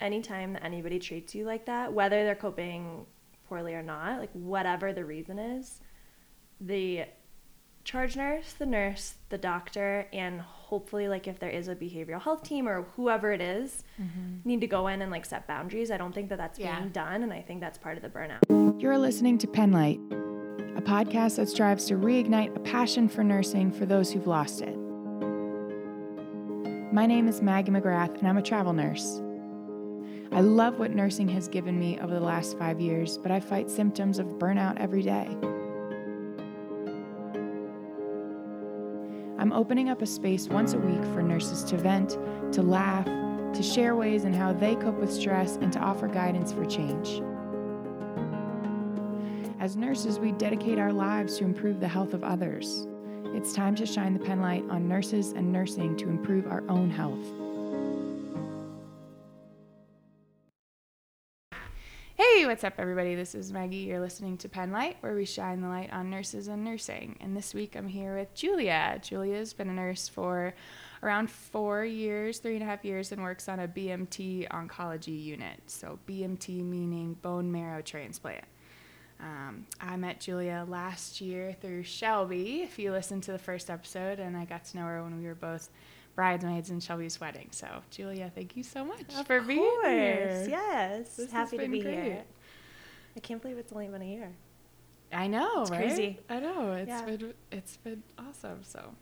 anytime that anybody treats you like that, whether they're coping poorly or not, like whatever the reason is, the charge nurse, the nurse, the doctor, and hopefully like if there is a behavioral health team or whoever it is, mm-hmm. need to go in and like set boundaries. I don't think that that's Yeah. being done, and I think that's part of the burnout. You're listening to Penlight, a podcast that strives to reignite a passion for nursing for those who've lost it. My name is Maggie McGrath, and I'm a travel nurse. I love what nursing has given me over the last five years, but I fight symptoms of burnout every day. I'm opening up a space once a week for nurses to vent, to laugh, to share ways in how they cope with stress, and to offer guidance for change. As nurses, we dedicate our lives to improve the health of others. It's time to shine the penlight on nurses and nursing to improve our own health. Hey, what's up, everybody? This is Maggie. You're listening to Penlight, where we shine the light on nurses and nursing. And this week I'm here with Julia. Julia's been a nurse for around four years, three and a half years, and works on a BMT oncology unit. So, BMT meaning bone marrow transplant. Um, I met Julia last year through Shelby, if you listened to the first episode, and I got to know her when we were both bridesmaids in Shelby's wedding. So, Julia, thank you so much for being here. yes. This Happy to be great. here. I can't believe it's only been a year. I know, It's right? crazy. I know. It's Yeah. been it's been awesome. So,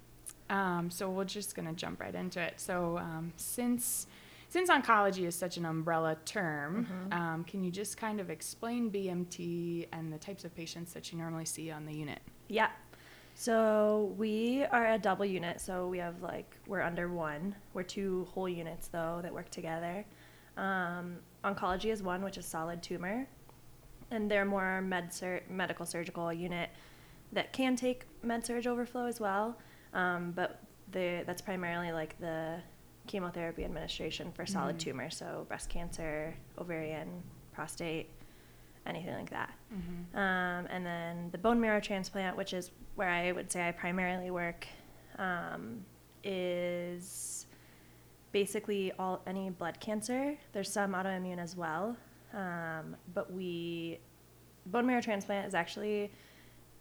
um, so we're just gonna jump right into it. So, um, since since oncology is such an umbrella term, Mm-hmm. um, can you just kind of explain BMT and the types of patients that you normally see on the unit? Yeah. So we are a double unit. So we have like we're under one. We're two whole units though that work together. Um, oncology is one, which is solid tumor, and they're more med sur- medical surgical unit that can take med surg overflow as well. Um, but they, that's primarily like the chemotherapy administration for solid Mhm. tumor, so breast cancer, ovarian, prostate, anything like that. Mm-hmm. Um, and then the bone marrow transplant, which is where I would say I primarily work, um, is basically all any blood cancer. There's some autoimmune as well, um, but we bone marrow transplant is actually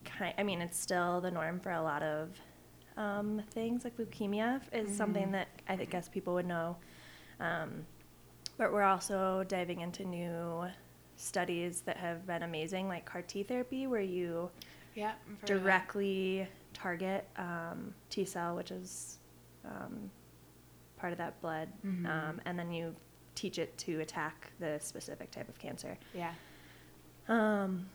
kind. I mean, it's still the norm for a lot of um, things. Like leukemia is something Mhm. that I think guess people would know. Um, but we're also diving into new studies that have been amazing, like CAR T therapy, where you Yeah. directly target um, T cell, which is um, part of that blood, Mhm. um, and then you teach it to attack the specific type of cancer. Yeah. Um,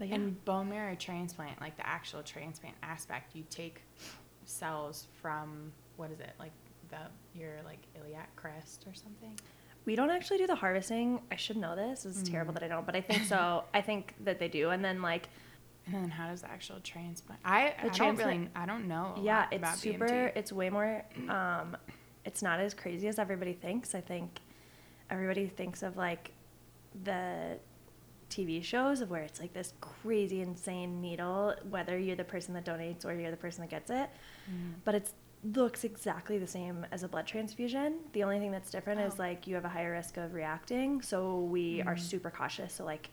yeah. And bone marrow transplant, like the actual transplant aspect, you take cells from what is it, like the your like iliac crest or something? We don't actually do the harvesting. I should know this. It's terrible Mm. that I don't, but I think so. I think that they do. And then like, And then how does the actual transplant? I, I don't transplant- really I don't know. yeah, it's super. BMT. It's way more. Um, it's not as crazy as everybody thinks. I think everybody thinks of like the TV shows of where it's like this crazy, insane needle, whether you're the person that donates or you're the person that gets it. Mm. But it looks exactly the same as a blood transfusion. The only thing that's different is Oh. like you have a higher risk of reacting. So we are Mhm. super cautious. So like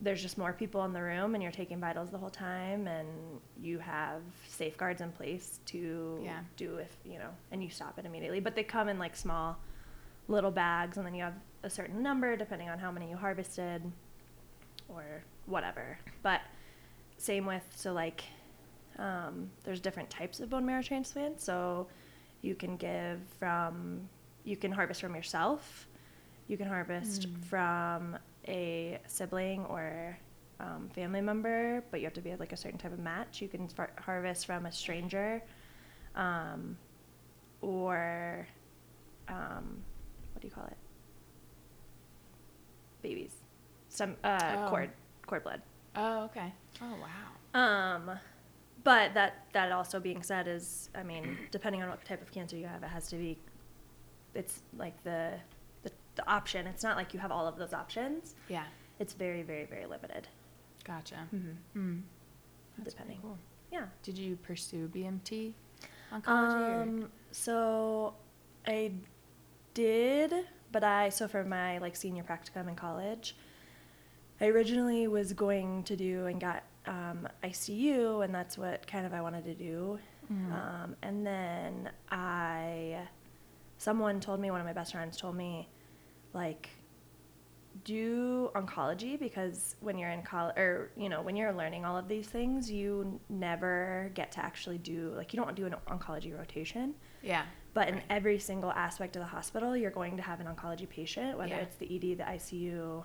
there's just more people in the room and you're taking vitals the whole time and you have safeguards in place to Yeah. do if you know and you stop it immediately. But they come in like small little bags and then you have a certain number depending on how many you harvested or whatever. But same with so like um, there's different types of bone marrow transplants. So you can give from you can harvest from yourself. You can harvest Mm. from a sibling or um, family member, but you have to be like a certain type of match. You can far- harvest from a stranger, um, or um, what do you call it? Babies, some uh, Oh. cord cord blood. Oh, okay. Oh wow. Um, but that that also being said is, I mean, depending on what type of cancer you have, it has to be. It's like the the, the option. It's not like you have all of those options. Yeah. It's very very very limited. Gotcha. Mm-hmm. Mm. Depending. cool. Yeah. Did you pursue BMT oncology? or- Um. So, I did but I so for my like senior practicum in college, I originally was going to do and got um, ICU, and that's what kind of I wanted to do. Mhm. Um, and then I, someone told me, one of my best friends told me, like, do oncology because when you're in college, or, you know, when you're learning all of these things, you never get to actually do, like, you don't do an oncology rotation. Yeah. But in every single aspect of the hospital, you're going to have an oncology patient, whether Yeah. it's the ED, the ICU,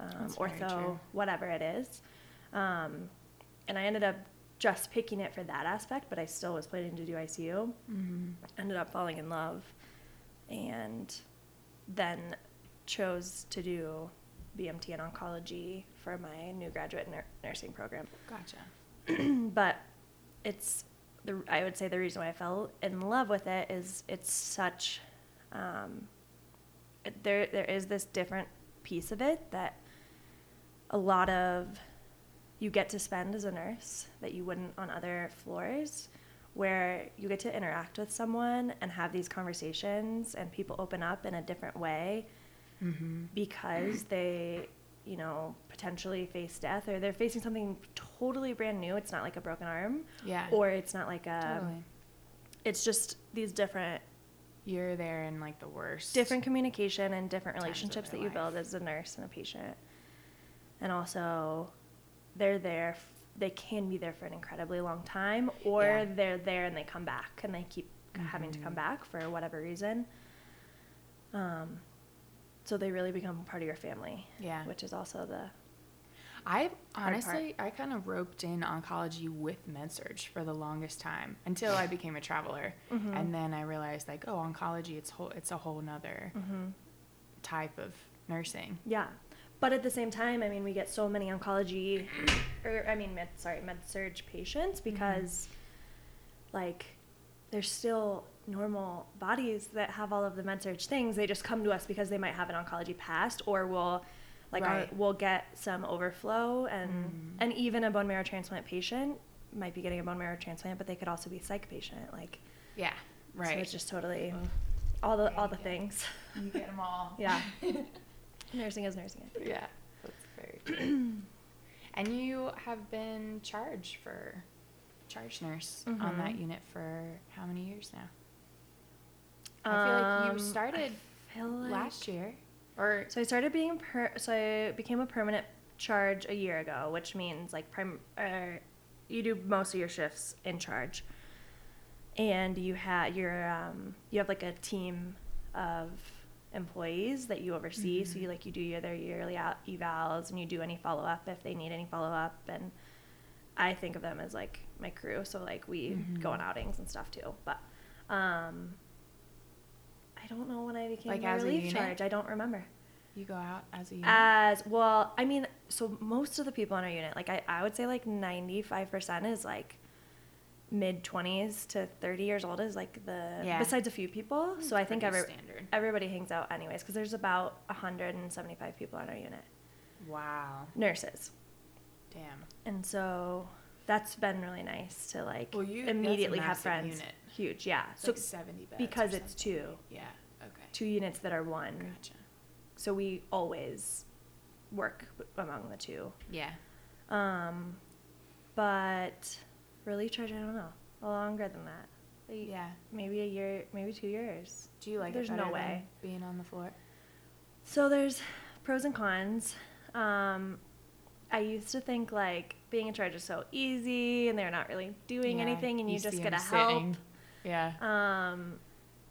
um, ortho, whatever it is. Um, and I ended up just picking it for that aspect, but I still was planning to do ICU. Mm-hmm. Ended up falling in love, and then chose to do BMT and oncology for my new graduate nur- nursing program Gotcha. but it's the I would say the reason why I fell in love with it is it's such um, it, there there is this different piece of it that a lot of you get to spend as a nurse that you wouldn't on other floors where you get to interact with someone and have these conversations and people open up in a different way Mm-hmm. because they, you know, potentially face death or they're facing something totally brand new. It's not like a broken arm Yeah. or it's not like a, totally. it's just these different, You're there in like the worst. different communication and different relationships that you life. build as a nurse and a patient. And also, they're there, they can be there for an incredibly long time or Yeah. they're there and they come back and they keep having to come Mhm. back for whatever reason. Um, so they really become part of your family. Yeah. which is also the I part. honestly, I kind of roped in oncology with MedSurg for the longest time until I became a traveler, Mhm. and then I realized like, oh, oncology, it's whole, it's a whole nother Mhm. type of nursing. yeah. But at the same time, I mean, we get so many oncology, or I mean, med, sorry, med surg patients because, like, there's still normal bodies that have all of the med surg things. They just come to us because they might have an oncology past, or we'll, like, our- we'll get some overflow, and Mhm. and even a bone marrow transplant patient might be getting a bone marrow transplant, but they could also be a psych patient, like. Yeah, right. So it's just totally all the all the things. you get them all. Yeah. nursing is nursing. It. yeah, that's very true. and you have been charged for charge nurse on that Mhm. unit for how many years now? I feel like you Um, started like- last year, or So I started being per. So I became a permanent charge a year ago, which means like prim. Uh, you do most of your shifts in charge, and you have your um, you have like a team of employees that you oversee. So Mhm. you like you do your their yearly out evals and you do any follow up if they need any follow up and. I think of them as like my crew, so like we go on outings and stuff too. But um, I don't know when I became Like a a relief unit? charge. I don't remember. you go out as a unit? As well, I mean, so most of the people in our unit, like I, I would say like 95% is like mid 20s to 30 years old is like the, Yeah. besides a few people. So I think every, standard. everybody hangs out anyways because there's about 175 people on our unit, Wow, nurses. damn. And so that's been really nice to like Well, you- immediately have friends. unit. Huge, yeah. It's So like seventy beds. because it's two. Yeah. Okay. two units that are one. Gotcha. So we always work among the two. Yeah. Um, but relief charge, I don't know. Longer than that. Like, Yeah. Maybe a year, maybe two years. Do you like There's no way. being on the floor? So there's pros and cons. Um, I used to think like being in charge is so easy and they're not really doing Yeah, anything and you, just get to help. Yeah. Um,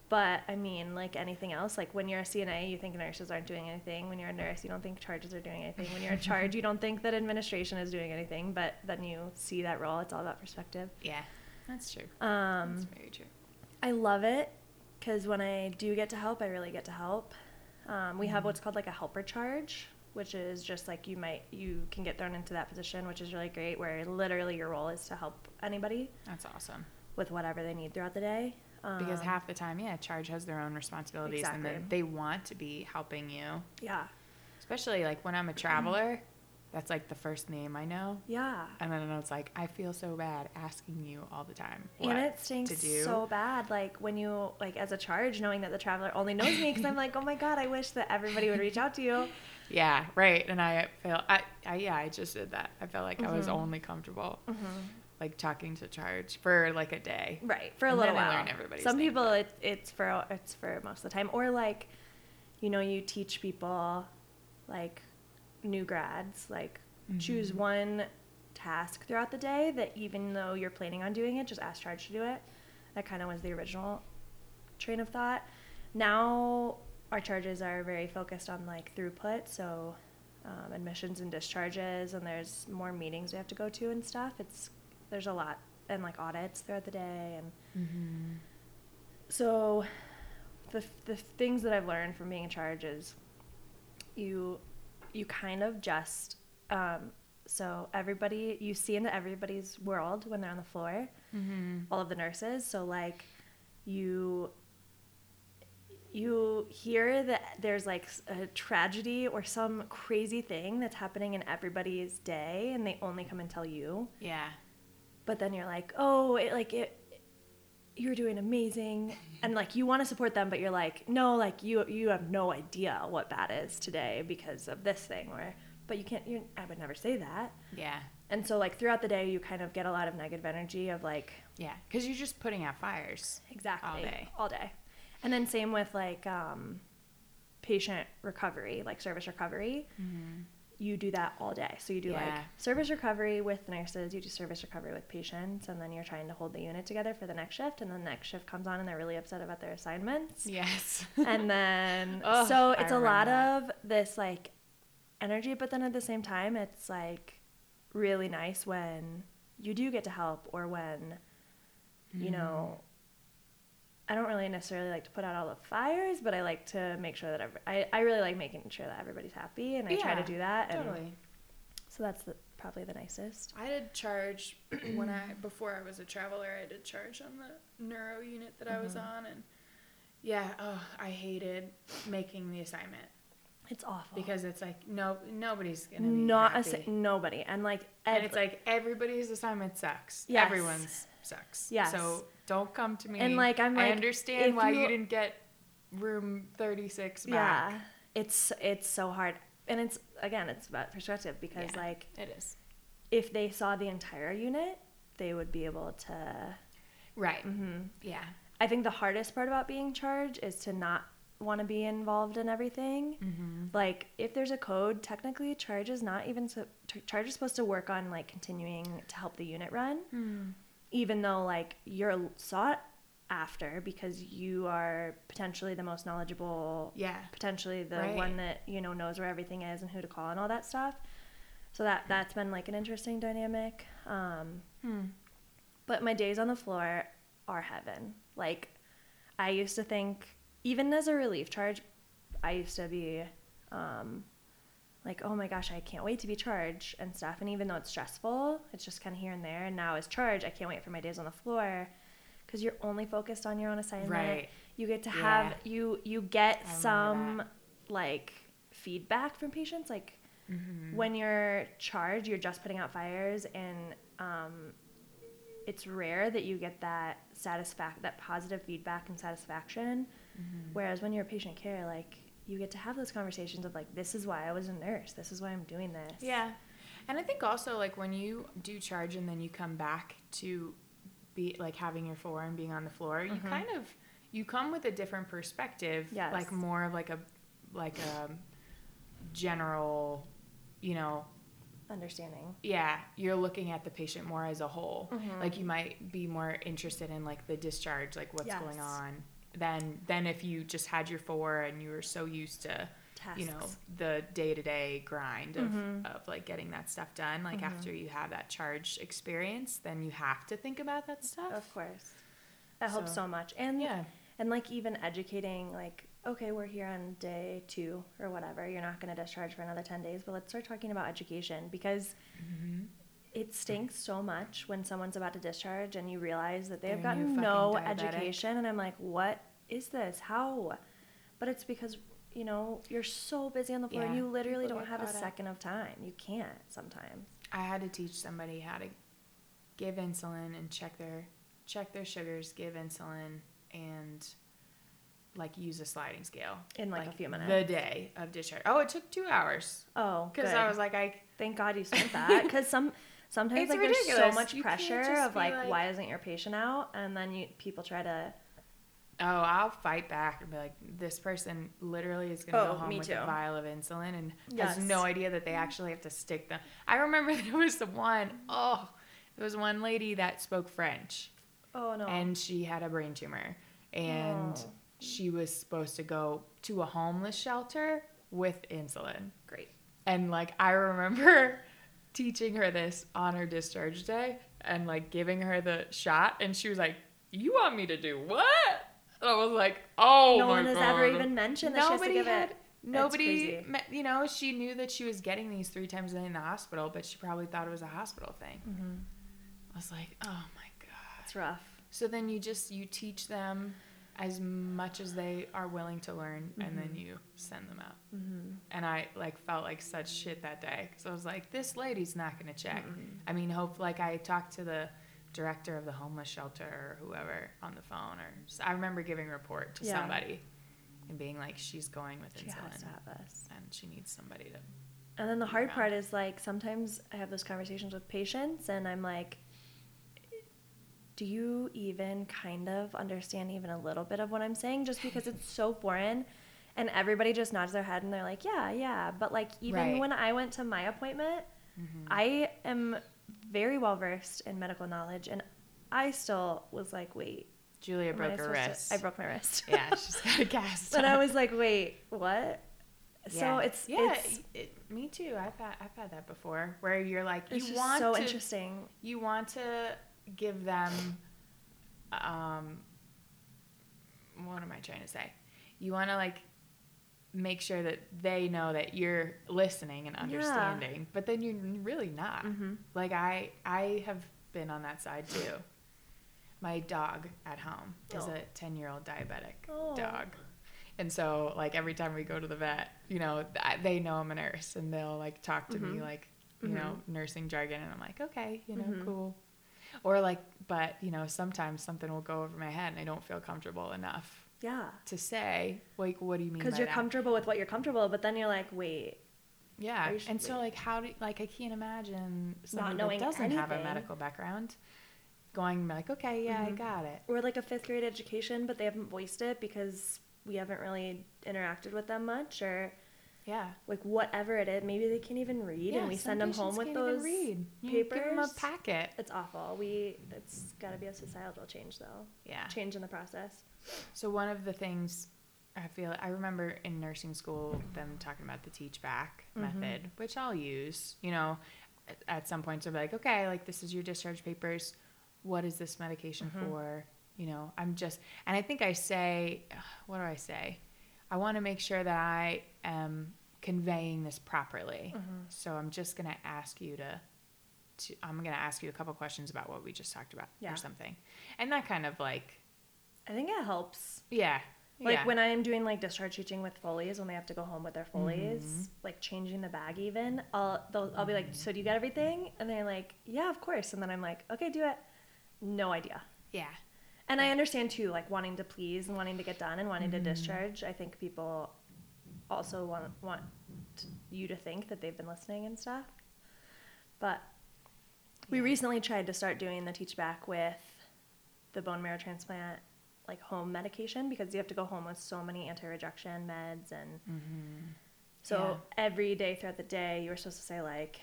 but I mean, like anything else, like when you're a CNA, you think nurses aren't doing anything. When you're a nurse, you don't think charges are doing anything. When you're in charge, you don't think that administration is doing anything. But then you see that role. It's all about perspective. yeah. That's true. Um, That's very true. I love it because when I do get to help, I really get to help. Um, we have Mhm. what's called like a helper charge, which is just like you might you can get thrown into that position, which is really great. Where literally your role is to help anybody That's awesome. with whatever they need throughout the day. Because Um, half the time, yeah, charge has their own responsibilities, and Exactly. then they want to be helping you. yeah, Especially like when I'm a traveler, that's like the first name I know. Yeah. And then it's like I feel so bad asking you all the time. and it stinks so bad, like when you like as a charge, knowing that the traveler only knows me, because I'm like, oh my god, I wish that everybody would reach out to you. Yeah, right. And I feel I, I yeah, I just did that. I felt like I was Mhm. only comfortable like talking to charge for like a day. Right for a And little then I while. learn everybody's Some people, but- it, it's for it's for most of the time, or like, you know, you teach people, like, new grads, like, choose Mm-hmm. one task throughout the day that even though you're planning on doing it, just ask charge to do it. That kind of was the original train of thought. Now our charges are very focused on like throughput, so um, admissions and discharges, and there's more meetings we have to go to and stuff. It's there's a lot and like audits throughout the day and Mm-hmm. so the the things that I've learned from being in charge is you you kind of just um, so everybody you see into everybody's world when they're on the floor Mm-hmm. all of the nurses so like you you hear that there's like a tragedy or some crazy thing that's happening in everybody's day and they only come and tell you Yeah. But then you're like, oh, it, like it, you're doing amazing, and like you want to support them, but you're like, no, like you you have no idea what bad is today because of this thing, or but you can't. You, I would never say that. Yeah. And so like throughout the day, you kind of get a lot of negative energy of like Yeah. Because you're just putting out fires. exactly All day. all day, and then same with like um, patient recovery, like service recovery. You do that all day. So you do like service recovery with nurses, you do service recovery with patients, and then you're trying to hold the unit together for the next shift. And then the next shift comes on and they're really upset about their assignments. Yes. And then, Ugh, so it's a lot that. of this like energy, but then at the same time, it's like really nice when you do get to help or when, you mm-hmm. know, I don't really necessarily like to put out all the fires, but I like to make sure that every, I, I really like making sure that everybody's happy and I try to do that. And Totally. so that's the, probably the nicest. I did charge when I before I was a traveler. I did charge on the neuro unit that I was Mm-hmm. on, and yeah, oh, I hated making the assignment It's awful. because it's like no, nobody's gonna be not a, happy. si- nobody. And like, and it's like everybody's assignment sucks. Yes. Everyone's sucks. Yes. So don't come to me. And, like, I'm I understand why you, you- didn't get room thirty six back. yeah, it's, it's so hard. And it's, again, it's about perspective because Yeah. like, It is. if they saw the entire unit, they would be able to. Right. Mm-hmm. Yeah. I think the hardest part about being charged is to not want to be involved in everything. Mm-hmm. Like, if there's a code, technically, charge is not even so. Charge is supposed to work on like continuing to help the unit run, Hmm. Even though like you're sought after because you are potentially the most knowledgeable Yeah. potentially the Right. one that you know knows where everything is and who to call and all that stuff so that that's been like an interesting dynamic um, Hmm. but my days on the floor are heaven like i used to think even as a relief charge i used to be um, like oh my gosh i can't wait to be charged and stuff and even though it's stressful it's just kind of here and there and now as charge i can't wait for my days on the floor because you're only focused on your own assignment Right. you get to Yeah. have you you get some that. like feedback from patients like Mm-hmm. when you're charged you're just putting out fires and um, it's rare that you get that satisfac that positive feedback and satisfaction Mm-hmm. whereas when you're patient care like you get to have those conversations of like this is why i was a nurse this is why i'm doing this Yeah. And I think also like when you do charge and then you come back to be like having your floor and being on the floor, you Mhm. kind of you come with a different perspective. Yes. Like more of like a like a general, you know, understanding yeah, you're looking at the patient more as a whole. Mhm. Like you might be more interested in like the discharge, like what's going on, than than if you just had your four and you were so used to tasks you know the day-to-day grind of, Mhm. of like getting that stuff done like Mhm. after you have that charge experience then you have to think about that stuff of course that helps So- so much and yeah and like even educating like okay we're here on day two or whatever you're not going to discharge for another 10 days but let's start talking about education because Mm-hmm. it stinks so much when someone's about to discharge and you realize that they've They're gotten no diabetic. education and i'm like what is this how but it's because you know, you're so busy on the floor and you literally don't have a second of time. You can't sometimes. I had to teach somebody how to give insulin and check their check their sugars, give insulin, and like use a sliding scale In, like, a few minutes. The day of discharge. Oh, it took two hours Oh, because. I was like, I Thank God you said that because some sometimes It's like there's so much You pressure of like, like- why isn't your patient out and then you people try to oh, I'll fight back and be like, this person literally is gonna Oh, go home with too. a vial of insulin and Yes. has no idea that they actually have to stick them. I remember there was the one oh, there was one lady that spoke French. oh no and she had a brain tumor and Oh. she was supposed to go to a homeless shelter with insulin great and like i remember teaching her this on her discharge day and like giving her the shot and she was like you want me to do what and i was like oh no one has God. ever even mentioned that nobody she has to give had it nobody me- you know she knew that she was getting these three times a day in the hospital but she probably thought it was a hospital thing mm-hmm. i was like oh my god it's rough so then you just you teach them as much as they are willing to learn, and then you send them out. mm-hmm. And I like felt like such shit that day because I was like, this lady's not gonna check. Mm-hmm. I mean, hope like I talked to the director of the homeless shelter or whoever on the phone, or I remember giving a report to Yeah. somebody and being like, she's going with she insulin has to have us and she needs somebody to. and then the hard around. part is like sometimes i have those conversations with patients and i'm like do you even kind of understand even a little bit of what i'm saying just because it's so foreign and everybody just nods their head and they're like yeah yeah but like even Right. when i went to my appointment Mm-hmm. i am very well versed in medical knowledge and i still was like wait Julia broke her supposed to- wrist. i broke my wrist yeah, she's got a cast. but i was like wait what so it's yeah, it's, it, me too. I've had I've had that before, where you're like you want so to interesting you want to give them um what am I trying to say? You want to like make sure that they know that you're listening and understanding, but then you're really not. mm-hmm. Like I I have been on that side too. My dog at home is Oh. a 10-year-old diabetic Oh. dog. And so like every time we go to the vet, you know, they know I'm a nurse and they'll like talk to me Mhm. like, you know, nursing jargon and I'm like, "Okay, you know, Mhm. cool." Or like but, you know, sometimes something will go over my head and I don't feel comfortable enough yeah to say, like, what do you mean because you're that? comfortable with what you're comfortable but then you're like wait Yeah, and so like, how do like I can't imagine knowing that doesn't have a medical background going like, okay, yeah, I Mhm. got it. or like a fifth grade education but they haven't voiced it because we haven't really interacted with them much or Yeah, like whatever it is maybe they can't even read yeah and we send them home with those read. You give them a packet. it's awful we it's got to be a societal change though Yeah. change in the process So one of the things I feel I remember in nursing school them talking about the teach back Mhm. method, which I'll use. You know, at, some points I'll be like, okay, like this is your discharge papers. What is this medication Mhm. for? You know, I'm just, and I think I say, what do I say? I want to make sure that I am conveying this properly. Mm-hmm. So I'm just gonna ask you to. To, I'm gonna ask you a couple questions about what we just talked about Yeah. or something, and that kind of like, i think it helps yeah, like yeah. when i'm doing like discharge teaching with Foleys when they have to go home with their Foleys Mhm. like changing the bag even i'll they'll, i'll be like so do you got everything and they're like yeah of course and then i'm like okay do it no idea yeah. And I understand too, like wanting to please and wanting to get done and wanting Mhm. to discharge. I think people also want want you to think that they've been listening and stuff. But we recently tried to start doing the teach back with the bone marrow transplant, like home medication, because you have to go home with so many anti-rejection meds and Mm-hmm. so every day throughout the day, you were supposed to say like,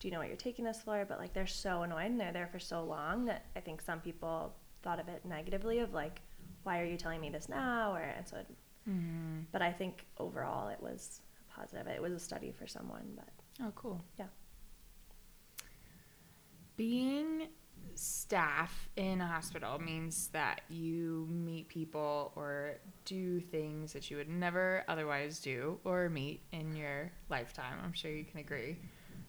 "Do you know what you're taking this for?" But like, they're so annoying. They're there for so long that I think some people thought of it negatively of like, "Why are you telling me this now?" Or and so. It, Mm-hmm. but I think overall it was positive. It was a study for someone, but Oh, cool. Yeah. Being staff in a hospital means that you meet people or do things that you would never otherwise do or meet in your lifetime. I'm sure you can agree.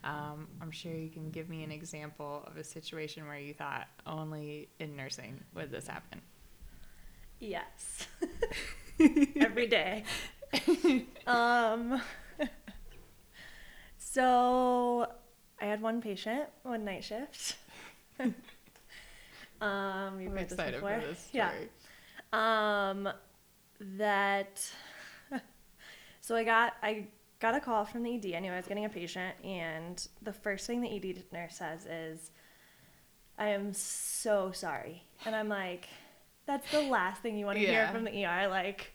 Um, I'm sure you can give me an example of a situation where you thought only in nursing would this happen. yes, every day. um, so I had one patient, one night shift. um, you've I'm excited for this Yeah. story. Um, that. so I got I got a call from the ED. I knew I was getting a patient, and the first thing the ED nurse says is, "I am so sorry," and I'm like, "That's the last thing you want to hear from the ER, like,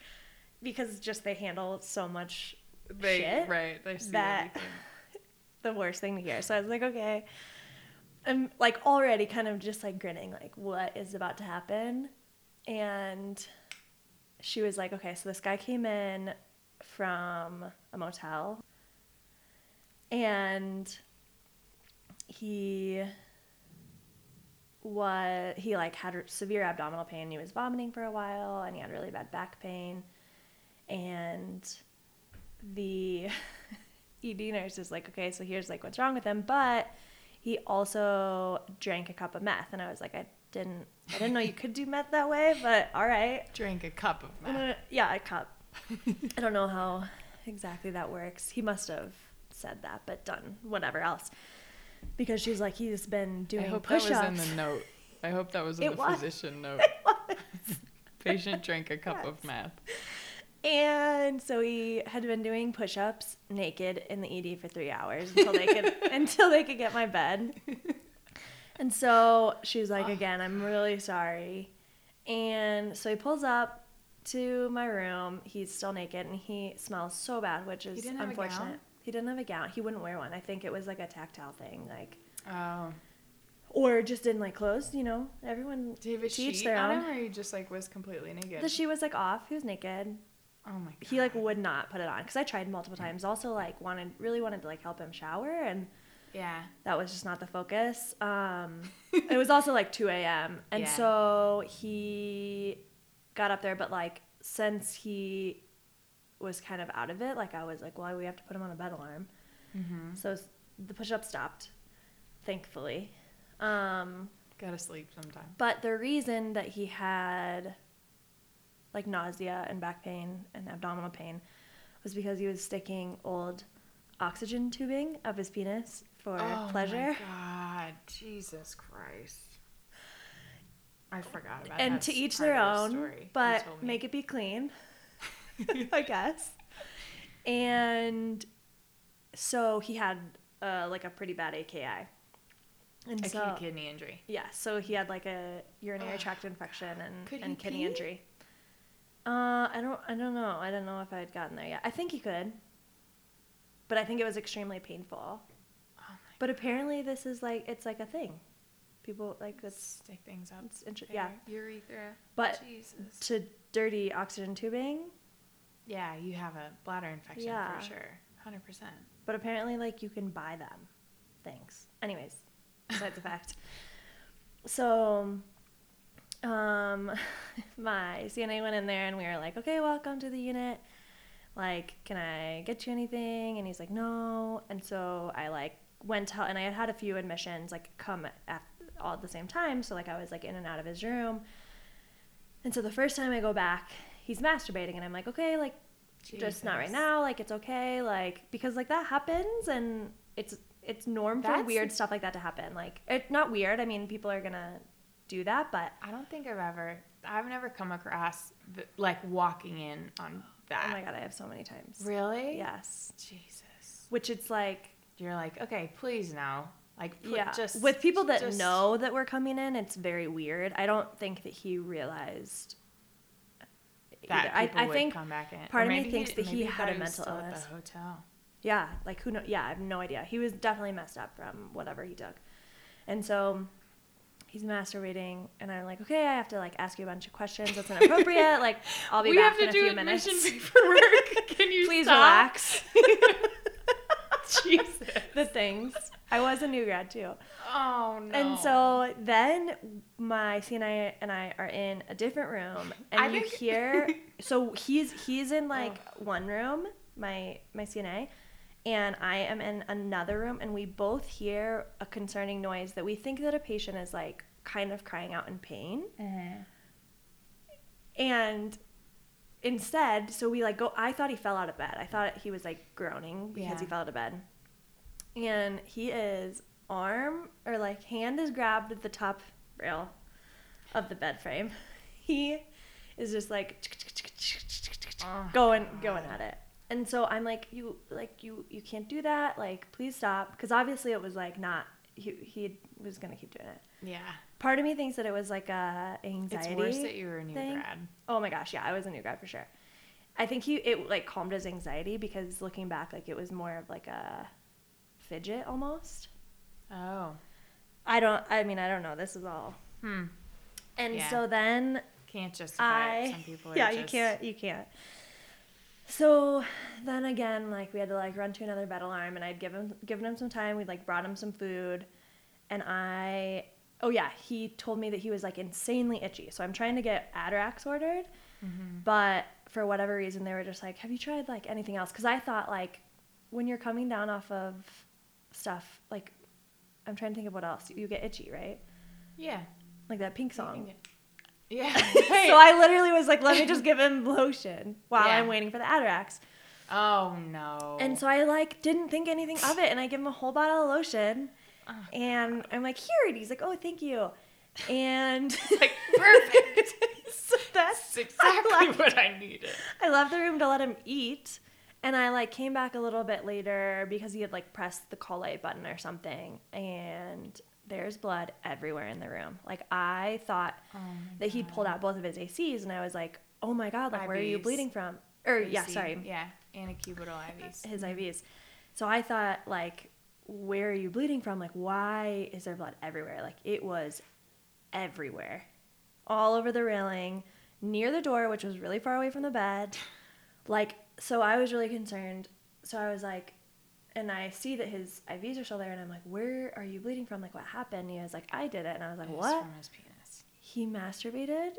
because just they handle so much They, shit right, they see that- everything. the worst thing to hear. So I was like, okay. I'm like already kind of just like grinning, like, what is about to happen? And she was like, okay, so this guy came in from a motel and he was he like had severe abdominal pain. He was vomiting for a while and he had really bad back pain. And the ed nurse is like okay so here's like what's wrong with him. But he also drank a cup of meth and i was like i didn't i didn't know you could do meth that way but all right Drink a cup of meth. gonna- yeah a cup i don't know how exactly that works he must have said that but done whatever else because she's like he's been I doing hope push-ups that was in the note. I hope that was in It the was. physician note. Patient drank a cup of meth. And so he had been doing push-ups naked in the ED for three hours until they could until they could get my bed. And so she was like, ah. again, I'm really sorry. And so he pulls up to my room. He's still naked and he smells so bad, which is didn't have a unfortunate. gown? He didn't have a gown. He wouldn't wear one. I think it was like a tactile thing, like Oh. or just didn't like clothes. You know, everyone. Did he have a To each sheet their on own. him, or he just like was completely naked? The sheet was like off. He was naked. Oh my god. he like would not put it on because I tried multiple times. Also, like wanted really wanted to like help him shower, and Yeah. that was just not the focus. Um, it was also like two a.m. and Yeah. so he got up there, but like since he was kind of out of it, like I was like, well, we have to put him on a bed alarm. Mm-hmm. So the push-up stopped, thankfully. Um, Gotta sleep sometime. but the reason that he had like nausea and back pain and abdominal pain was because he was sticking old oxygen tubing up his penis for oh pleasure. my god, Jesus Christ. I forgot about And that to each their own, story but make it be clean, I guess. And so he had uh, like a pretty bad AKI. And acute so, kidney injury. Yeah, so he had like a urinary tract infection and, and kidney pee? injury. Uh, I don't, I don't know. I don't know if I had gotten there yet. I think he could, but I think it was extremely painful. Oh my But apparently, this is like it's like a thing. People like it's Stick things up. it's inter- yeah. Urethra. But Jesus. to dirty oxygen tubing, Yeah, you have a bladder infection Yeah. for sure. Hundred percent. but apparently like you can buy them. Thanks. Anyways, besides the fact. So um my CNA went in there and we were like, "Okay, welcome to the unit. Like, can I get you anything?" And he's like, "No." And so I like went to and I had had a few admissions like come at all at the same time, so like I was like in and out of his room. And so the first time I go back, he's masturbating and I'm like, "Okay, like just not right now like it's okay like because like that happens and it's it's norm for That's- weird stuff like that to happen like it's not weird i mean people are gonna do that but I don't think I've ever. I've never come across like walking in on that. oh my god i have so many times Really? yes Jesus. which it's like You're like, okay, please now. Like, yeah just with people that just- know that we're coming in it's very weird i don't think that he realized that. I, I think come back in. Or part of me thinks that he had a mental illness. At the hotel. Yeah, like who know? Yeah, I have no idea. He was definitely messed up from whatever he took, and so he's masturbating, and I'm like, okay, I have to like ask you a bunch of questions. That's inappropriate. like, I'll be we back have to in a do few admission minutes. paperwork. Can you Please stop? relax. Jesus. the things. I was a new grad too, Oh no. and so then my CNI and I are in a different room, and I you think- hear. So he's he's in like oh. one room, my my CNA, and I am in another room, and we both hear a concerning noise that we think that a patient is like kind of crying out in pain, uh-huh. and instead, so we like go. I thought he fell out of bed. I thought he was like groaning because Yeah. he fell out of bed, and he is arm or like hand is grabbed at the top rail of the bed frame. He is just like Oh, going going at it. And so I'm like, you like you you can't do that. Like, please stop. Because obviously it was like not he he was gonna keep doing it. Yeah. Part of me thinks that it was like a anxiety. It's worse that you were a new thing. grad. Oh my gosh, yeah, I was a new grad for sure. I think he it like calmed his anxiety because looking back, like it was more of like a fidget almost. Oh. I don't. I mean, I don't know. This is all. Hmm. And Yeah. so then Can't justify it. I Some people yeah, you can't you can't. So then again, like we had to like run to another bed alarm, and I'd given given him some time. We'd like brought him some food, and I oh yeah, he told me that he was like insanely itchy. So I'm trying to get Atarax ordered, Mm-hmm. but for whatever reason, they were just like, "Have you tried like anything else?" Because I thought like when you're coming down off of stuff, like I'm trying to think of what else you get itchy, right? Yeah. Like that pink song. Yeah. so I literally was like, let me just give him lotion while Yeah. I'm waiting for the Atarax. oh no. And so I like didn't think anything of it, and I give him a whole bottle of lotion, Oh, and I'm like, here, and he's like, oh, thank you, and like perfect. so that's That's exactly I left, what I needed. I left the room to let him eat, and I like came back a little bit later because he had like pressed the call light button or something, and there's blood everywhere in the room. Like I thought Oh that he'd pulled out both of his ACs, and I was like, oh my god, like where are you bleeding from? Or yeah, AC, sorry, Yeah. Antecubital IVs. his IVs. So I thought, like, where are you bleeding from? Like, why is there blood everywhere? Like, it was everywhere, all over the railing, near the door, which was really far away from the bed. Like, so I was really concerned. So I was like, and I see that his IVs are still there, and I'm like, where are you bleeding from? Like, what happened? And he was like, I did it, and I was like, It's what? From his penis. He masturbated,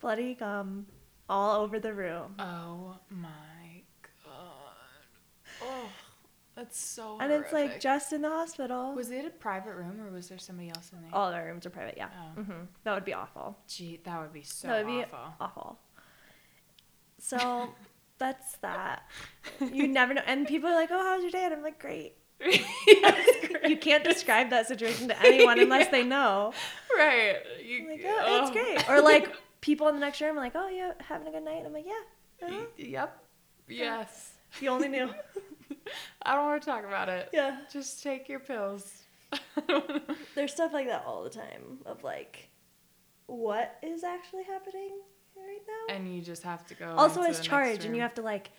bloody gum all over the room. Oh my god. Oh, that's so. And it's like just in the hospital. Was it a private room or was there somebody else in there? All of our rooms are private, yeah. Oh. hmm That would be awful. Gee, that would be so that would be awful. awful. So that's that. You never know. And people are like, oh, how's your day? And I'm like, great. You can't describe that situation to anyone unless they know. right. You, like, oh, it's oh. great. Or like people in the next room are like, oh, you having a good night? And I'm like, yeah. uh-huh. Yep. Yes. If you only knew. I don't want to talk about it. Yeah. Just take your pills. There's stuff like that all the time of like, what is actually happening right now? and you just have to go. also the charge and you have to like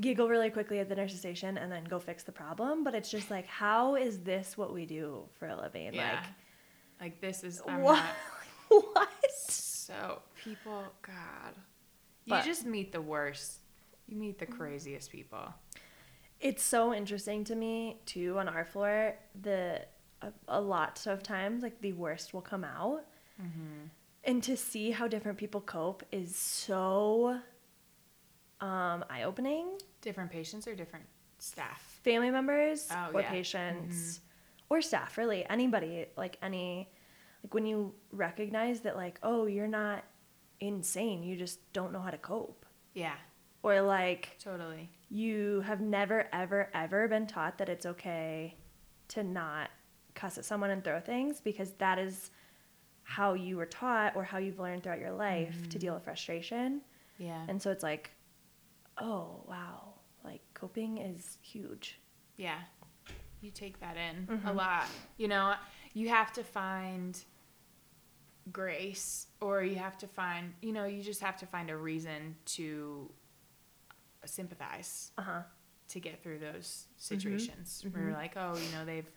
giggle really quickly at the nurse's station and then go fix the problem but it's just like how is this what we do for a living Yeah. Like this is. I'm what not. what So people, God, But- you just meet the worst. You meet the craziest people. it's so interesting to me too on our floor the a, a lot of times like the worst will come out Mm-hmm. And to see how different people cope is so um eye-opening Different patients or different staff. family members Oh, or yeah. patients or staff really anybody like any like when you recognize that like oh you're not insane you just don't know how to cope Yeah, or like totally. you have never ever ever been taught that it's okay to not cuss at someone and throw things because that is how you were taught or how you've learned throughout your life to deal with frustration Yeah. and so it's like oh wow like coping is huge Yeah. You take that in Mm-hmm. a lot. You know, you have to find grace or you have to find, you know, you just have to find a reason to sympathize uh-huh to get through those Mm-hmm. situations where you're like, oh, you know, they've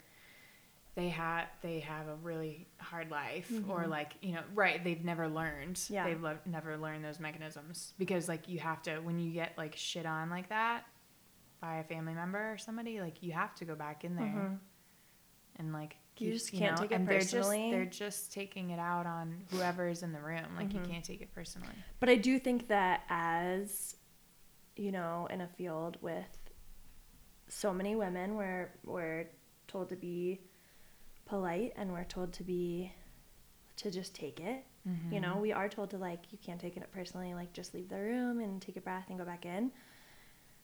they had they have a really hard life or like you know right they've never learned Mm-hmm. Yeah. they've le- never learned those mechanisms because like you have to when you get like shit on like that by a family member or somebody like you have to go back in there Mhm. and like You just can't take it personally. they're just they're just taking it out on whoever is in the room like Mm-hmm. you can't take it personally But I do think that as you know, in a field with so many women where we're told to be polite and we're told to be to just take it. Mm-hmm. You know, we are told to like you can't take it up personally, like just leave the room and take a breath and go back in.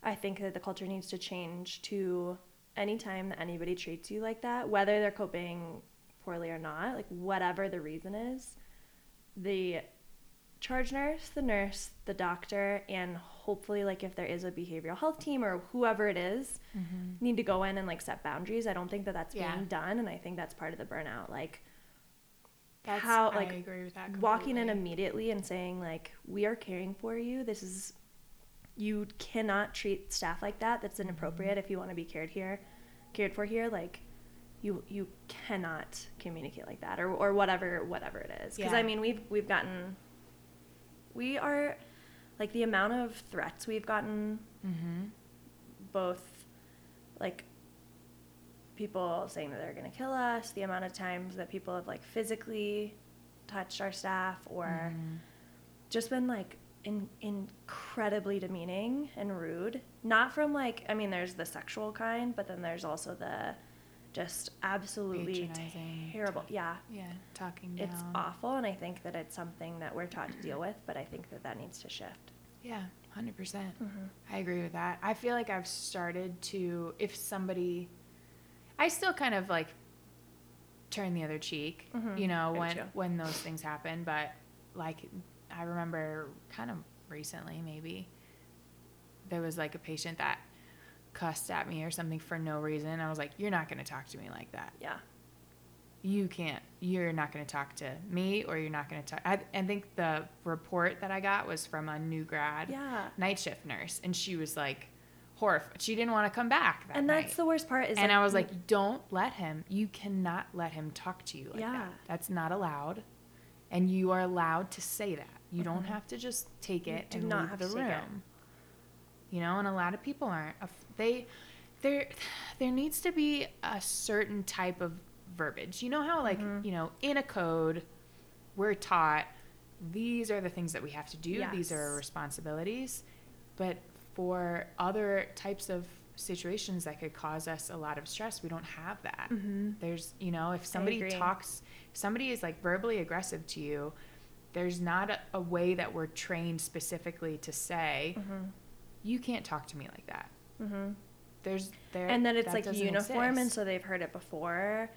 I think that the culture needs to change to anytime that anybody treats you like that, whether they're coping poorly or not, like whatever the reason is, the charge nurse, the nurse, the doctor, and hopefully like if there is a behavioral health team or whoever it is, Mm-hmm. need to go in and like set boundaries. I don't think that that's Yeah. being done, and I think that's part of the burnout. Like That's, how I like agree with that. walking in immediately and saying like we are caring for you. This is you cannot treat staff like that. That's Mm-hmm. inappropriate if you want to be cared here, cared for here. Like you you cannot communicate like that or or whatever whatever it is. Because Yeah. I mean we've we've gotten we are like the amount of threats we've gotten Mm-hmm. both like people saying that they're going to kill us, the amount of times that people have like physically touched our staff or Mm-hmm. just been like in, incredibly demeaning and rude. Not from like, I mean, there's the sexual kind, but then there's also the just absolutely terrible. Yeah. Yeah, talking down. It's awful, and I think that it's something that we're taught to deal with, but I think that that needs to shift. Yeah, hundred percent. Mm-hmm. I agree with that. I feel like I've started to, if somebody, I still kind of like turn the other cheek, Mhm. you know, when when those things happen. But like, I remember kind of recently, maybe there was like a patient that cussed at me or something for no reason. I was like, "You're not going to talk to me like that. Yeah. You can't. You're not going to talk to me, or you're not going to talk." I, I think the report that I got was from a new grad Yeah. night shift nurse and she was like horrified she didn't want to come back that And that's night. the worst part is and i was like don't let him you cannot let him talk to you like Yeah. that that's not allowed and you are allowed to say that you don't Mhm. have to just take You it do and not leave have the to room you know and a lot of people aren't they there there needs to be a certain type of verbiage. You know how like Mhm. you know in a code we're taught these are the things that we have to do these are our responsibilities. But for other types of situations that could cause us a lot of stress we don't have that. Hmm there's you know if somebody talks if somebody is like verbally aggressive to you there's not a, a way that we're trained specifically to say hmm you can't talk to me like that hmm there's there and then it's that like uniform and so they've heard it before.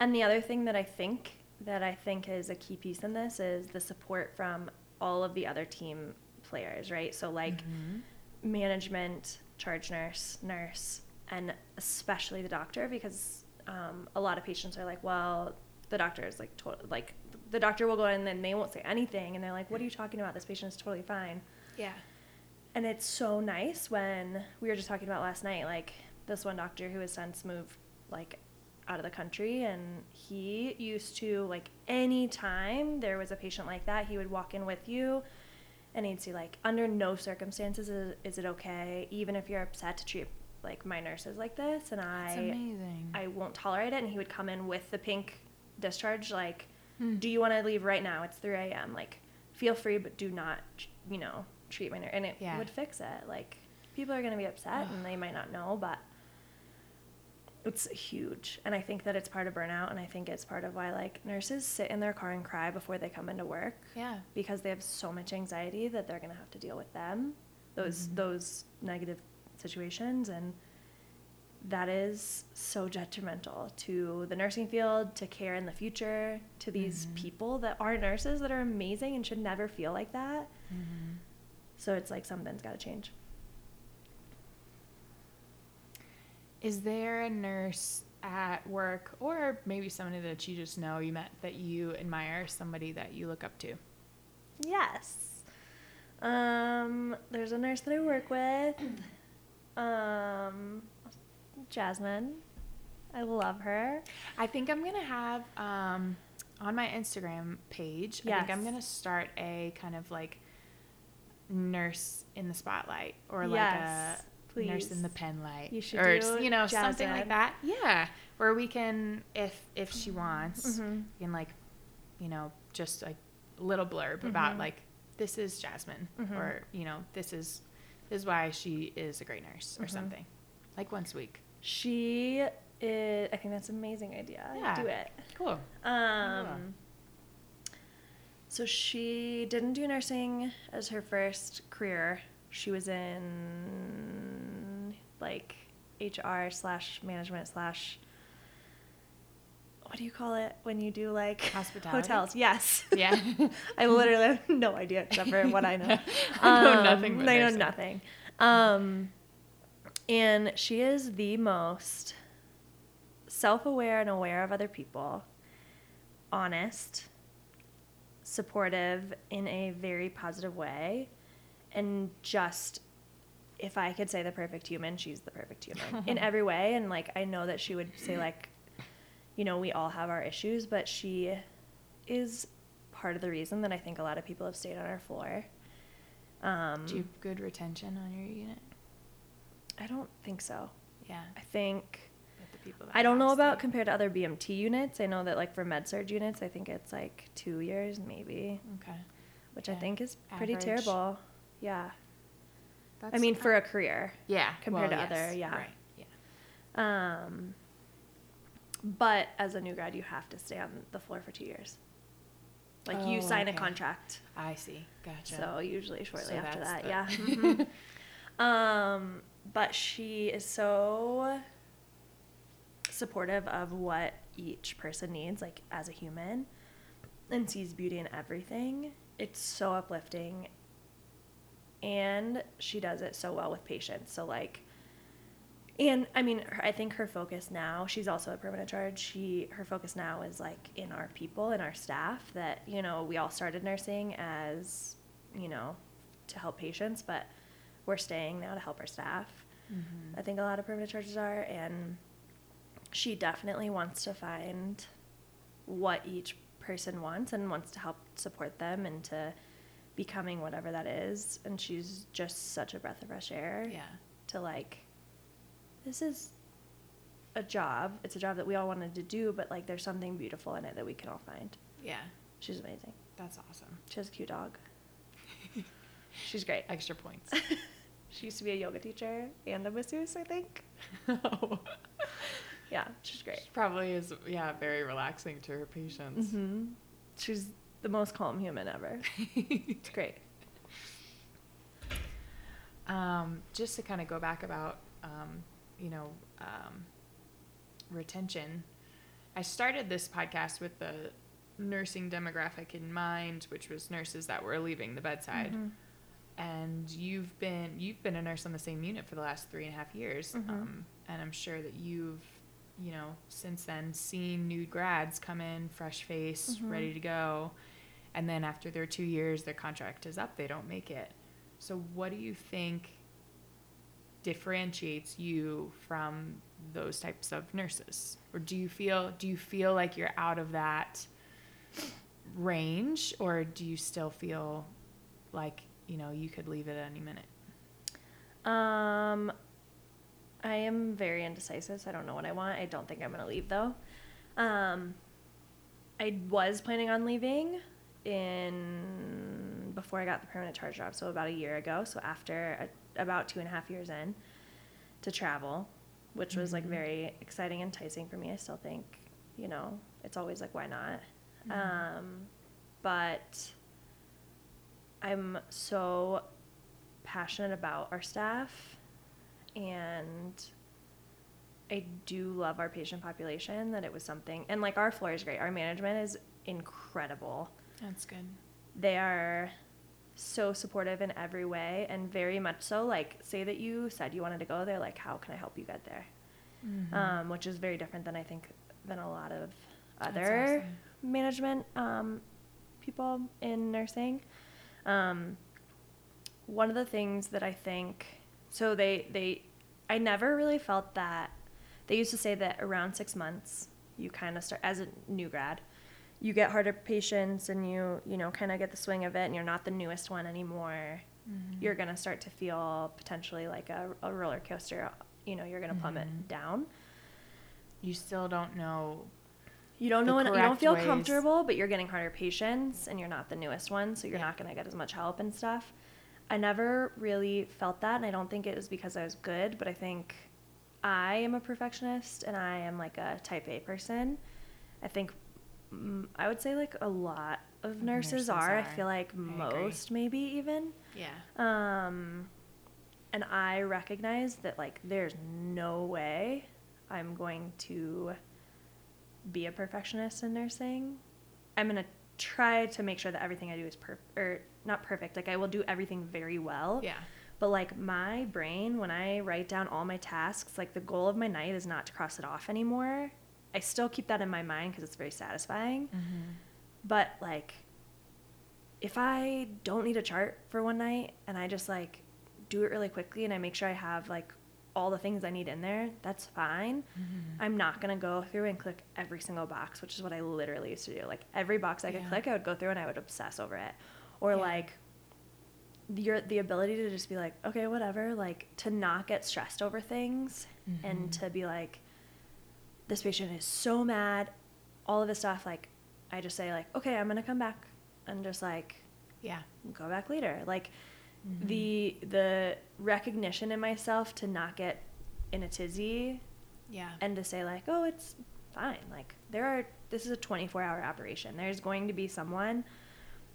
And the other thing that i think that i think is a key piece in this is the support from all of the other team players right? So like Mhm. management charge nurse nurse and especially the doctor because um, a lot of patients are like well the doctor is like to- like the doctor will go in and they won't say anything and they're like what are you talking about? This patient is totally fine. Yeah and it's so nice when we were just talking about last night, like this one doctor who has since moved like out of the country and he used to like any time there was a patient like that, he would walk in with you and he'd say like under no circumstances is, is it okay, even if you're upset to treat like my nurses like this and I I won't tolerate it and he would come in with the pink discharge like Hmm. do you want to leave right now? It's 3 a.m. Like, feel free, but do not, you know, treat my. And it Yeah. would fix it. Like, people are going to be upset and they might not know, but it's huge. And I think that it's part of burnout. And I think it's part of why, like, nurses sit in their car and cry before they come into work yeah because they have so much anxiety that they're going to have to deal with them, those, Mhm. those negative situations. And that is so detrimental to the nursing field, to care in the future, to these Mhm. people that are nurses that are amazing and should never feel like that. Mhm. So it's like something's got to change. Is there a nurse at work or maybe somebody that you just know you met that you admire, somebody that you look up to? Yes. Um, there's a nurse that I work with. Um, Jasmine. I love her. I think I'm gonna have um, on my Instagram page. I think I'm gonna start a kind of like nurse in the spotlight or Yes, like a nurse in the pen light, You should or you know something like that. Yeah, where we can, if if she wants, Mhm. we can like, you know, just like a little blurb about Mhm. like this is Jasmine, Mhm. or you know this is this is why she is a great nurse or Mhm. something, like once a week. She is, I think that's an amazing idea. Yeah. Do it. Cool. Um, So she didn't do nursing as her first career. She was in like HR slash management slash what do you call it when you do like Hospitality? hotels? Yes. Yeah. I literally have no idea except for what I know. I know Um, nothing I know nursing. nothing. Um, and she is the most self-aware and aware of other people, honest, supportive in a very positive way, and just if I could say the perfect human, she's the perfect human in every way. And like I know that she would say like, you know, we all have our issues, but she is part of the reason that I think a lot of people have stayed on our floor. Um, Do you have good retention on your unit? I don't think so. Yeah. I think people I don't know about compared to other BMT units. I know that like for med surg units, I think it's like two years maybe, Okay. which I think is pretty Average. terrible. Yeah. I mean, not- for a career. yeah compared well, to other- yeah. Right. Yeah. Um, but as a new grad, you have to stay on the floor for two years. Like you Oh, sign a contract. I see. Gotcha. So usually shortly So after that, the- yeah. Um, but she is so supportive of what each person needs, like as a human, and sees beauty in everything. It's so uplifting, and she does it so well with patients. So like. And I mean, her- I think her focus now, she's also a permanent charge. She her focus now is like in our people and our staff that, you know, we all started nursing as, you know, to help patients, but we're staying now to help our staff. Mhm. I think a lot of permanent charges are and she definitely wants to find what each person wants and wants to help support them into becoming whatever that is and she's just such a breath of fresh air Yeah. to like this is a job it's a job that we all wanted to do but like there's something beautiful in it that we can all find Yeah. she's amazing That's awesome. she has a cute dog she's great Extra points. she used to be a yoga teacher and a masseuse i think oh. Yeah she's great She probably is, yeah, very relaxing to her patients. hmm she's the most calm human ever it's great Um, just to kind of go back about, um, you know, um, retention. I started this podcast with the nursing demographic in mind, which was nurses that were leaving the bedside. Mhm. And you've been you've been a nurse on the same unit for the last three and a half years, Mhm. um, and I'm sure that you've, you know, since then seen new grads come in, fresh face, Mhm. ready to go, and then after their two years, their contract is up, they don't make it. So, what do you think differentiates you from those types of nurses, or do you feel do you feel like you're out of that range, or do you still feel like you know you could leave it at any minute? Um, I am very indecisive. So I don't know what I want. I don't think I'm gonna leave though. Um, I was planning on leaving in before I got the permanent charge job, so about a year ago. So after a, about two and a half years in to travel, which was like Mhm. very exciting, enticing for me. I still think, you know, it's always like why not. Mhm. Um, but I'm so passionate about our staff and I do love our patient population that it was something and like our floor is great. Our management is incredible. That's good. They are so supportive in every way and very much so like say that you said you wanted to go they're like how can I help you get there? Mhm. Um, which is very different than I think than a lot of other awesome. management um, people in nursing. Um, one of the things that I think so they they I never really felt that they used to say that around six months you kind of start as a new grad you get harder patients and you you know kind of get the swing of it and you're not the newest one anymore Mhm. you're gonna start to feel potentially like a, a roller coaster you know you're gonna plummet Mhm. down you still don't know. You don't know, you don't feel ways. comfortable, but you're getting harder patients and you're not the newest one, so you're Yeah. not going to get as much help and stuff. I never really felt that, and I don't think it was because I was good, but I think I am a perfectionist and I am like a type A person. I think mm, I would say like a lot of nurses, nurses are. I feel like agree. most, maybe even. Yeah. Um, and I recognize that like there's no way I'm going to be a perfectionist in nursing. I'm gonna try to make sure that everything I do is per or not perfect. Like I will do everything very well. Yeah. But like my brain, when I write down all my tasks, like the goal of my night is not to cross it off anymore. I still keep that in my mind because it's very satisfying. Mm-hmm. But like, if I don't need a chart for one night and I just like do it really quickly and I make sure I have like all the things I need in there, that's fine. Mm-hmm. I'm not gonna go through and click every single box, which is what I literally used to do. Like every box I could Yeah. click, I would go through and I would obsess over it. Or Yeah. like your the ability to just be like, okay, whatever, like to not get stressed over things and mm-hmm. to be like, this patient is so mad, all of this stuff, like I just say like, okay, I'm gonna come back and just like Yeah. go back later. Like mm-hmm. the the recognition in myself to not get in a tizzy Yeah. and to say like, oh, it's fine. Like there are this is a 24 hour operation. There's going to be someone.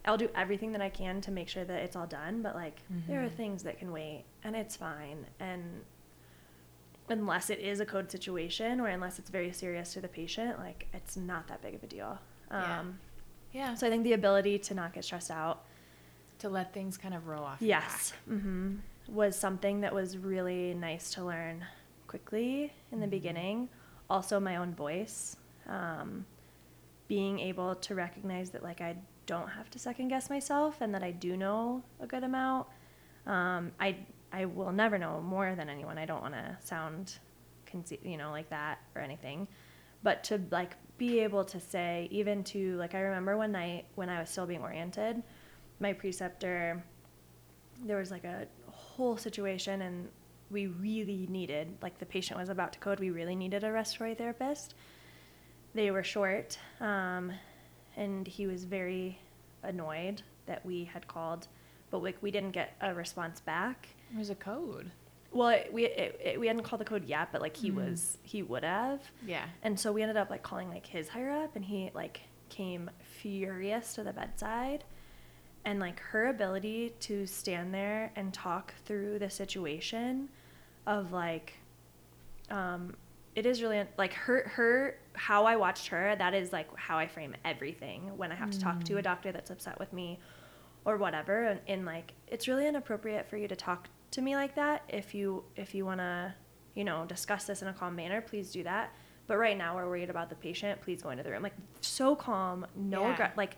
I'll do everything that I can to make sure that it's all done, but like there are Mhm. things that can wait and it's fine. And unless it is a code situation or unless it's very serious to the patient, like it's not that big of a deal. Yeah. Um, yeah. so I think the ability to not get stressed out to let things kind of roll off. Yes. back. hmm Was something that was really nice to learn quickly in the Mhm. beginning. Also, my own voice. Um, being able to recognize that, like, I don't have to second guess myself and that I do know a good amount. Um, I, I will never know more than anyone. I don't want to sound, conce- you know, like that or anything. But to, like, be able to say, even to, like, I remember one night when I was still being oriented, my preceptor there was like a whole situation and we really needed like the patient was about to code we really needed a respiratory therapist they were short um, and he was very annoyed that we had called but like we didn't get a response back There's a code. well it, we it, it, we hadn't called the code yet but like he Mhm. was he would have Yeah. and so we ended up like calling like his higher up and he like came furious to the bedside and like her ability to stand there and talk through the situation of like um it is really like her her how I watched her that is like how I frame everything when I have to talk to a Mm. doctor that's upset with me or whatever and, and like it's really inappropriate for you to talk to me like that if you if you want to you know discuss this in a calm manner please do that but right now we're worried about the patient please go into the room like so calm no Yeah. aggr- like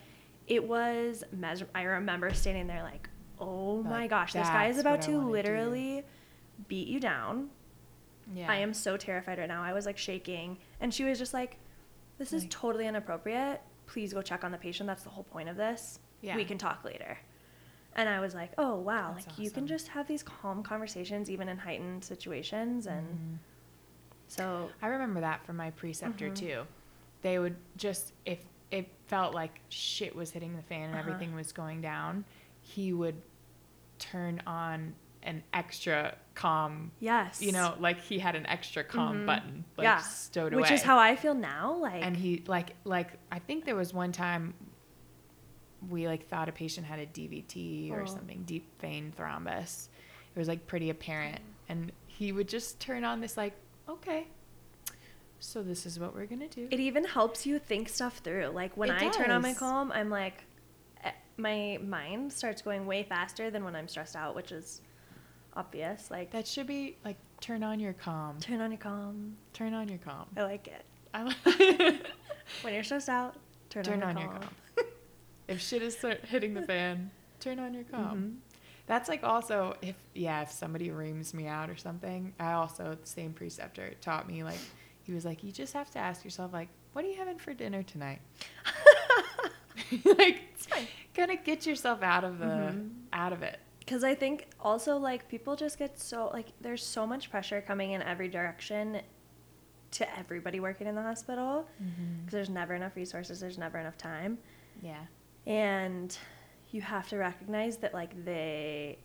it was mes- i remember standing there like oh my gosh this guy is about to wanna do. literally beat you down Yeah. i am so terrified right now i was like shaking and she was just like this is Like- totally inappropriate please go check on the patient that's the whole point of this Yeah. we can talk later and i was like oh wow That's like you can just have these calm conversations even in heightened situations and Mhm. so I remember that from my preceptor Mhm. too. They would just if it felt like shit was hitting the fan and Uh-huh. everything was going down, he would turn on an extra calm. yes You know, like he had an extra calm Mhm. button, like yeah stowed which away. Which is how i feel now like and he like like I think there was one time we like thought a patient had a DVT or Oh. something, deep vein thrombus. It was like pretty apparent, and he would just turn on this like, okay, so this is what we're gonna do. it even helps you think stuff through like when It i turn on my calm i'm like eh, my mind starts going way faster than when i'm stressed out which is obvious like that should be like turn on your calm. turn on your calm Turn on your calm. i like it I like when you're stressed out turn, turn on, on your calm. if shit is hitting the fan, turn on your calm. Mhm. That's like also if yeah, if somebody reams me out or something, I also the same preceptor taught me like he was like, you just have to ask yourself like, what are you having for dinner tonight? like It's fine. kind of get yourself out of the Mhm. out of it. Because i think also like people just get so like there's so much pressure coming in every direction to everybody working in the hospital. Mm-hmm. Because there's never enough resources there's never enough time. Yeah. and you have to recognize that like they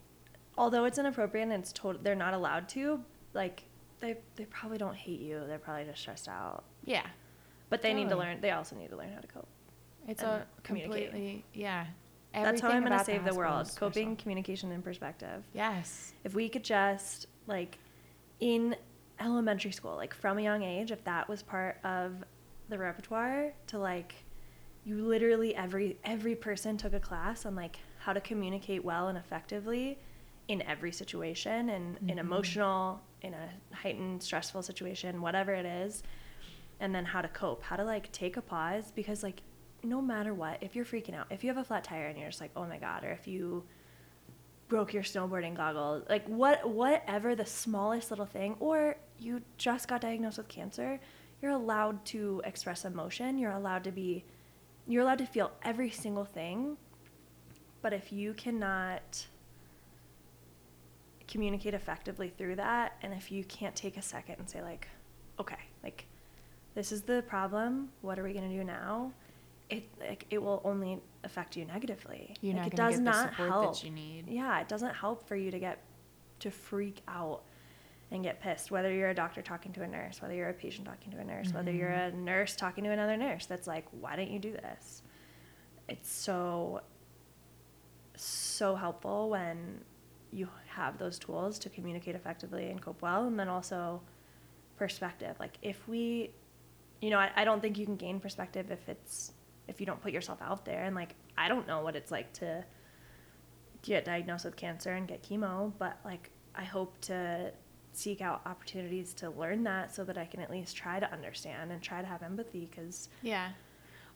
although it's inappropriate and it's total they're not allowed to like they they probably don't hate you. They're probably just stressed out. Yeah. but they need to learn they also need to learn how to cope It's a completely yeah. That's how I'm going to save the, world. Coping, communication, and perspective. Yes. If we could just like in elementary school, like from a young age, if that was part of the repertoire to like you literally every every person took a class on like how to communicate well and effectively in every situation and in Mhm. emotional in a heightened stressful situation whatever it is and then how to cope how to like take a pause because like no matter what if you're freaking out if you have a flat tire and you're just like oh my god or if you broke your snowboarding goggles, like what whatever the smallest little thing or you just got diagnosed with cancer you're allowed to express emotion you're allowed to be you're allowed to feel every single thing. But if you cannot communicate effectively through that and if you can't take a second and say like okay like this is the problem what are we going to do now it like it will only affect you negatively You're like not it does get the not support help that you need. yeah it doesn't help for you to get to freak out and get pissed whether you're a doctor talking to a nurse whether you're a patient talking to a nurse whether you're a Mm-hmm. nurse talking to another nurse that's like why didn't you do this it's so so helpful when you have those tools to communicate effectively and cope well and then also perspective like if we you know I, I don't think you can gain perspective if it's if you don't put yourself out there and like i don't know what it's like to get diagnosed with cancer and get chemo but like i hope to seek out opportunities to learn that so that i can at least try to understand and try to have empathy because Yeah.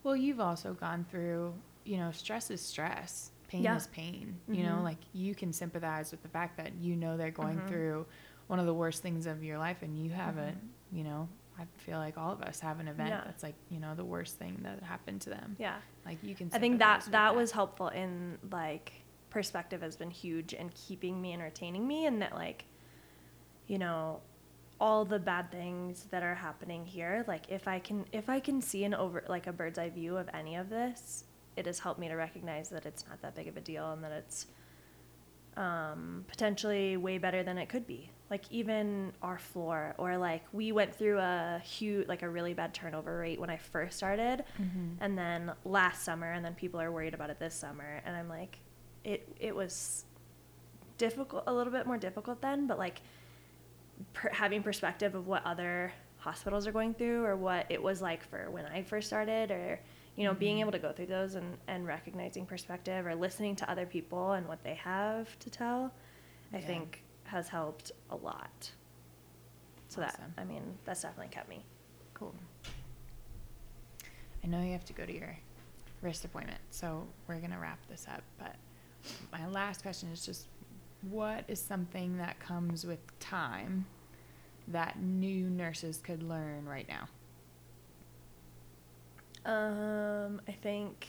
Well, you've also gone through, you know, stress is stress. Pain Yeah. is pain. You know, Mhm. like you can sympathize with the fact that you know they're going Mhm. through one of the worst things of your life and you haven't, Mhm. you know, I feel like all of us have an event Yeah. that's like, you know, the worst thing that happened to them. yeah Like you can I think that with that was helpful in like perspective has been huge in keeping me entertaining me and that like you know all the bad things that are happening here like if I can if I can see an over like a bird's eye view of any of this it has helped me to recognize that it's not that big of a deal and that it's um, potentially way better than it could be. Like even our floor, or like we went through a huge, like a really bad turnover rate when I first started, Mhm. and then last summer, and then people are worried about it this summer, and I'm like, it it was difficult, a little bit more difficult then, but like per, having perspective of what other hospitals are going through, or what it was like for when I first started, or you know, being Mhm. able to go through those and, and recognizing perspective or listening to other people and what they have to tell, I Yeah. think has helped a lot. So Awesome. that, I mean, that's definitely kept me. Cool. I know you have to go to your wrist appointment, so we're gonna wrap this up. But my last question is just, what is something that comes with time that new nurses could learn right now? Um, I think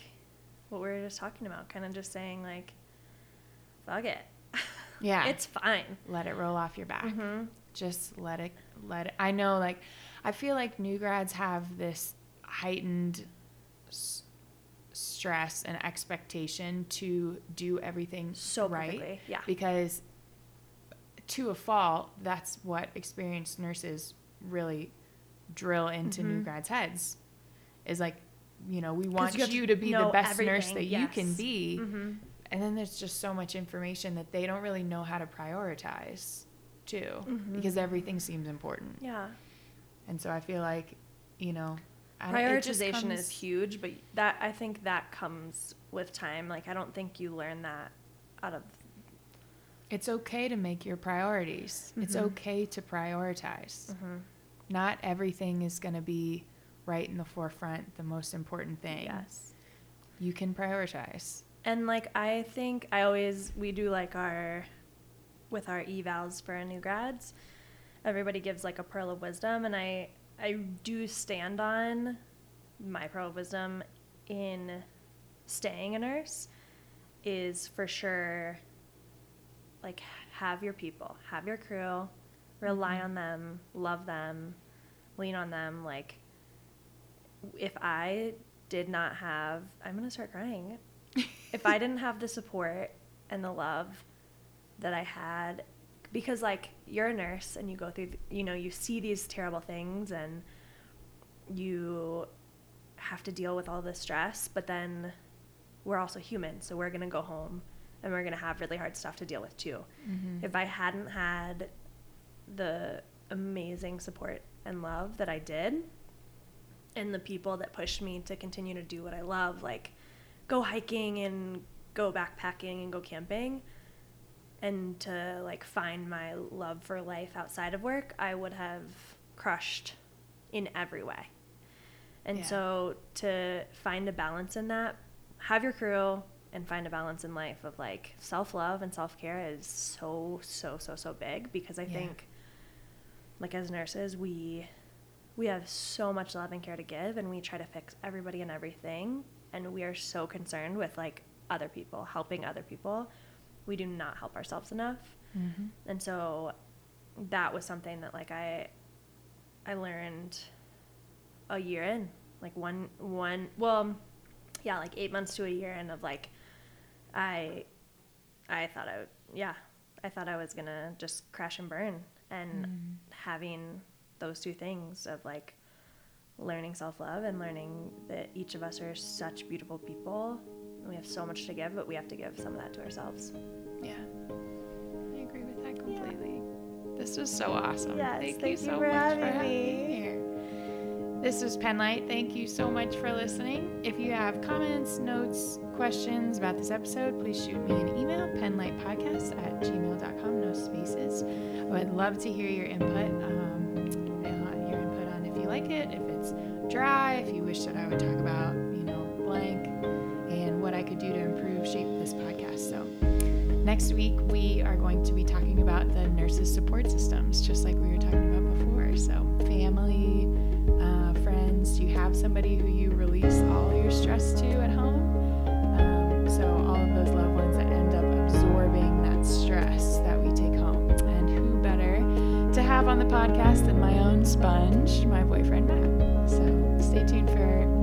what we were just talking about, kind of just saying like, fuck it. Yeah. it's fine. Let it roll off your back. Mm-hmm. Just let it. Let it. I know, like, I feel like new grads have this heightened s- stress and expectation to do everything So right. perfectly, yeah. because to a fault that's what experienced nurses really drill into new Mhm. grads heads is like you know we want you you, to be the best nurse everything, that you can be Mm-hmm. And then there's just so much information that they don't really know how to prioritize too Mhm. because everything seems important Yeah. and so i feel like you know I don't- it just Prioritization comes- is huge, but that I think that comes with time. Like I don't think you learn that out of it's okay to make your priorities it's Mhm. okay to prioritize mm-hmm. not everything is going to be right in the forefront, the most important thing. yes. You can prioritize. And like I think I always we do like our with our evals for our new grads. Everybody gives like a pearl of wisdom and I I do stand on my pearl of wisdom in staying a nurse is for sure like have your people, have your crew, rely Mhm. on them, love them, lean on them like if I did not have I'm going to start crying if I didn't have the support and the love that I had, because like you're a nurse and you go through, you know, you see these terrible things and you have to deal with all this stress, but then we're also human, so we're gonna go home and we're gonna have really hard stuff to deal with too. Mm-hmm. If I hadn't had the amazing support and love that I did, and the people that pushed me to continue to do what I love, like go hiking and go backpacking and go camping, and to like find my love for life outside of work, I would have crushed in every way. And Yeah. so to find a balance in that, have your crew and find a balance in life of like self-love and self-care is so so so so big because I Yeah. think like as nurses, we we have so much love and care to give and we try to fix everybody and everything and we are so concerned with like other people, helping other people. We do not help ourselves enough. Mm-hmm. And so that was something that like I I learned a year in. Like one one well yeah, like 8 months to a year in of like I I thought I would yeah, I thought I was going to just crash and burn and Mm. having those two things of like learning self-love and learning that each of us are such beautiful people we have so much to give but we have to give some of that to ourselves Yeah, I agree with that completely. This was so awesome. Yes, thank, you thank you so for much having for having me. me here. This was Penlight. Thank you so much for listening. If you have comments, notes, questions about this episode, please shoot me an email, penlightpodcast at gmail.com, no spaces. I would love to hear your input. Um, dry, if you wish that I would talk about, you know, blank, and what I could do to improve, shape this podcast. So Next week, we are going to be talking about the nurses' support systems, just like we were talking about before. So, family, uh, friends, do you have somebody who you release all your stress to at home? Um, so, all of those loved ones that end up absorbing that stress that we take home. And who better to have on the podcast than my own sponge, my boyfriend Matt? So, stay tuned for